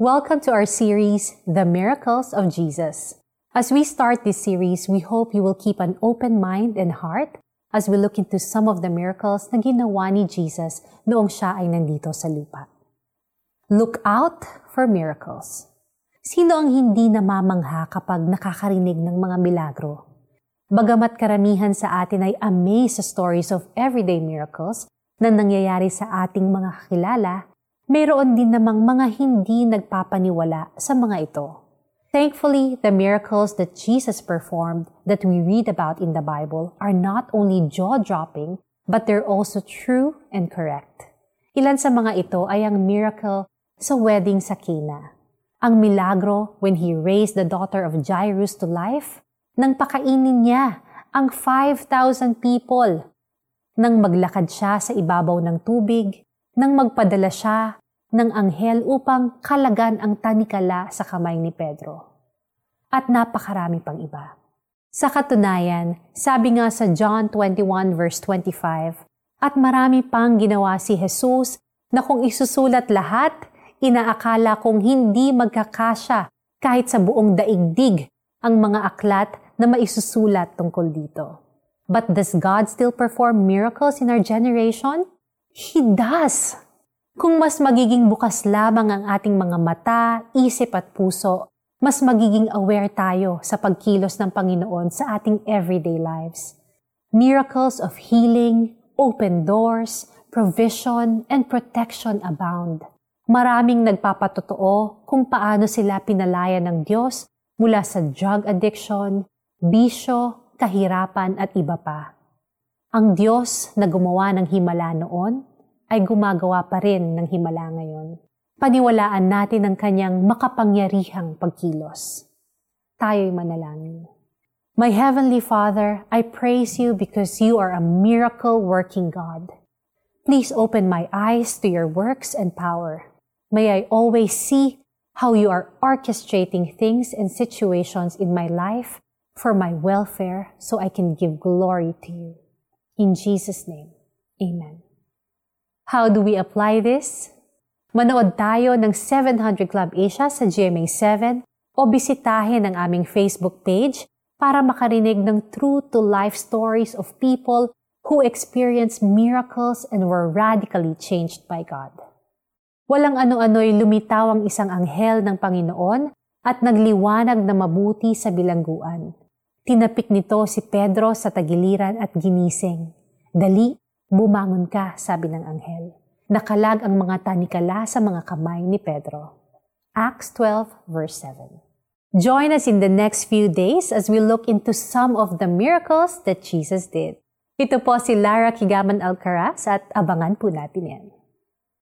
Welcome to our series, The Miracles of Jesus. As we start this series, we hope you will keep an open mind and heart as we look into some of the miracles na ginawa ni Jesus noong siya ay nandito sa lupa. Look out for miracles. Sino ang hindi namamangha kapag nakakarinig ng mga milagro? Bagamat karamihan sa atin ay amazed sa stories of everyday miracles na nangyayari sa ating mga kakilala, mayroon din namang mga hindi nagpapaniwala sa mga ito. Thankfully, the miracles that Jesus performed that we read about in the Bible are not only jaw-dropping, but they're also true and correct. Ilan sa mga ito ay ang miracle sa wedding sa Cana. Ang milagro when he raised the daughter of Jairus to life, nang pakainin niya ang 5,000 people, nang maglakad siya sa ibabaw ng tubig, nang magpadala siya ng anghel upang kalagan ang tanikala sa kamay ni Pedro. At napakarami pang iba. Sa katunayan, sabi nga sa John 21 verse 25, at marami pang ginawa si Jesus na kung isusulat lahat, inaakala kong hindi magkakasya kahit sa buong daigdig ang mga aklat na maisusulat tungkol dito. But does God still perform miracles in our generation? He does! Kung mas magiging bukas lamang ang ating mga mata, isip at puso, mas magiging aware tayo sa pagkilos ng Panginoon sa ating everyday lives. Miracles of healing, open doors, provision, and protection abound. Maraming nagpapatotoo kung paano sila pinalaya ng Diyos mula sa drug addiction, bisyo, kahirapan at iba pa. Ang Diyos na gumawa ng himala noon ay gumagawa pa rin ng himala ngayon. Paniwalaan natin ang kanyang makapangyarihang pagkilos. Tayo'y manalangin. My Heavenly Father, I praise you because you are a miracle-working God. Please open my eyes to your works and power. May I always see how you are orchestrating things and situations in my life for my welfare so I can give glory to you. In Jesus' name, Amen. How do we apply this? Manood tayo ng 700 Club Asia sa GMA 7 o bisitahin ang aming Facebook page para makarinig ng true-to-life stories of people who experienced miracles and were radically changed by God. Walang ano-ano'y lumitaw ang isang anghel ng Panginoon at nagliwanag na mabuti sa bilangguan. Tinapik nito si Pedro sa tagiliran at ginising. Dali, Bumangon ka, sabi ng anghel. Nakalag ang mga tanikala sa mga kamay ni Pedro. Acts 12 verse 7. Join us in the next few days as we look into some of the miracles that Jesus did. Ito po si Lara Kigaman Alcaraz at abangan po natin yan.